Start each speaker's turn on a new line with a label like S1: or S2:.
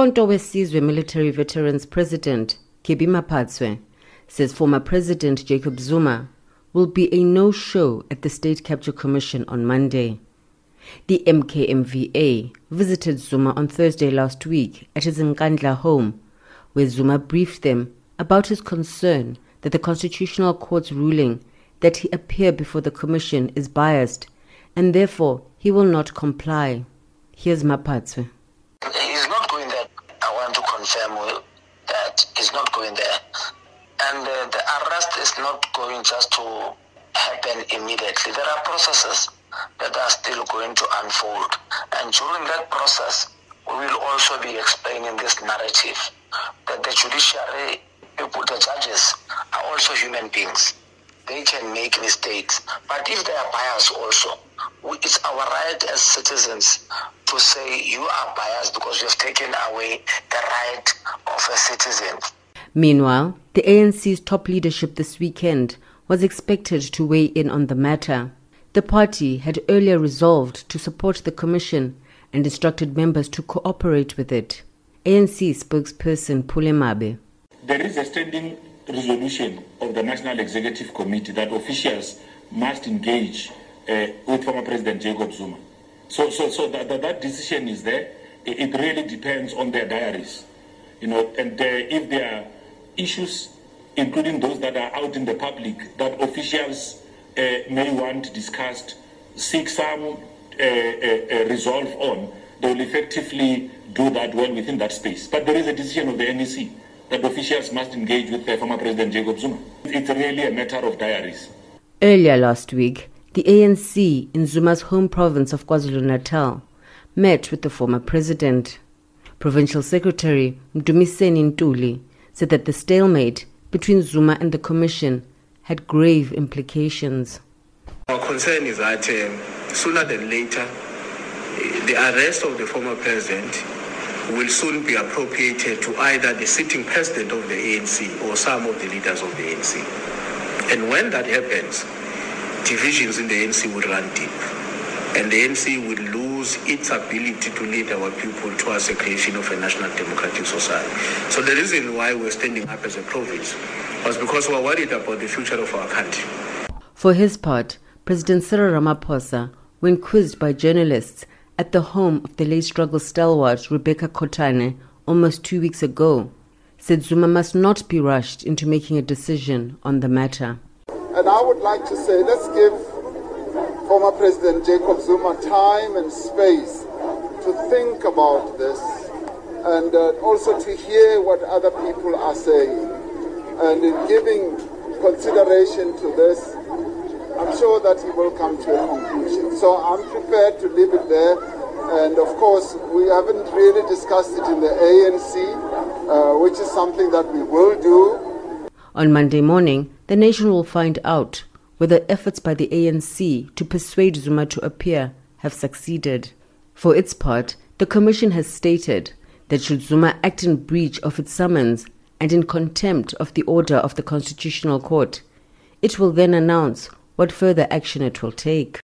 S1: Umkhonto weSizwe Military Veterans President Kebby Maphatsoe says former President Jacob Zuma will be a no-show at the State Capture Commission on Monday. The MKMVA visited Zuma on Thursday last week at his Nkandla home, where Zuma briefed them about his concern that the Constitutional Court's ruling that he appear before the Commission is biased and therefore he will not comply. Here's Maphatsoe.
S2: He's not going there. I want to confirm that he's not there. And uh, the arrest is not going just to happen immediately. There are processes that are still going to unfold. And during that process, we will also be explaining this narrative that the judiciary, people, the judges, are also human beings. They can make mistakes. But if they are biased also, it's our right as citizens to say you are biased because you have taken away the right of a citizen.
S1: Meanwhile, the ANC's top leadership this weekend was expected to weigh in on the matter. The party had earlier resolved to support the commission and instructed members to cooperate with it. ANC spokesperson Pule Mabe.
S3: There is a standing resolution of the National Executive Committee that officials must engage uh, with former President Jacob Zuma. So, so, so that, that, that decision is there. It, really depends on their diaries, you know, and uh, if there are issues, including those that are out in the public, that officials uh, may want discussed, seek some uh, uh, uh, resolve on, they will effectively do that well within that space. But there is a decision of the NEC that officials must engage with the former President Jacob Zuma. It's really a matter of diaries.
S1: Earlier last week, the ANC in Zuma's home province of KwaZulu Natal met with the former president. Provincial Secretary Mdumiseni Ntuli said that the stalemate between Zuma and the Commission had grave implications.
S4: Our concern is that uh, sooner than later, the arrest of the former president will soon be appropriated to either the sitting president of the ANC or some of the leaders of the ANC. And when that happens, divisions in the ANC will run deep. And the ANC will lose its ability to lead our people towards the creation of a national democratic society. So the reason why we're standing up as a province was because we're worried about the future of our country.
S1: For his part, President Cyril Ramaphosa, when quizzed by journalists, at the home of the late struggle stalwart Rebecca Kotane almost two weeks ago, said Zuma must not be rushed into making a decision on the matter.
S5: And I would like to say, let's give former President Jacob Zuma time and space to think about this and uh, also to hear what other people are saying. And in giving consideration to this, I'm sure that he will come to a conclusion. So I'm prepared to leave it there. And of course, we haven't really discussed it in the ANC, uh, which is something that we will do.
S1: On Monday morning, the nation will find out whether efforts by the ANC to persuade Zuma to appear have succeeded. For its part, the Commission has stated that should Zuma act in breach of its summons and in contempt of the order of the Constitutional Court, it will then announce what further action it will take.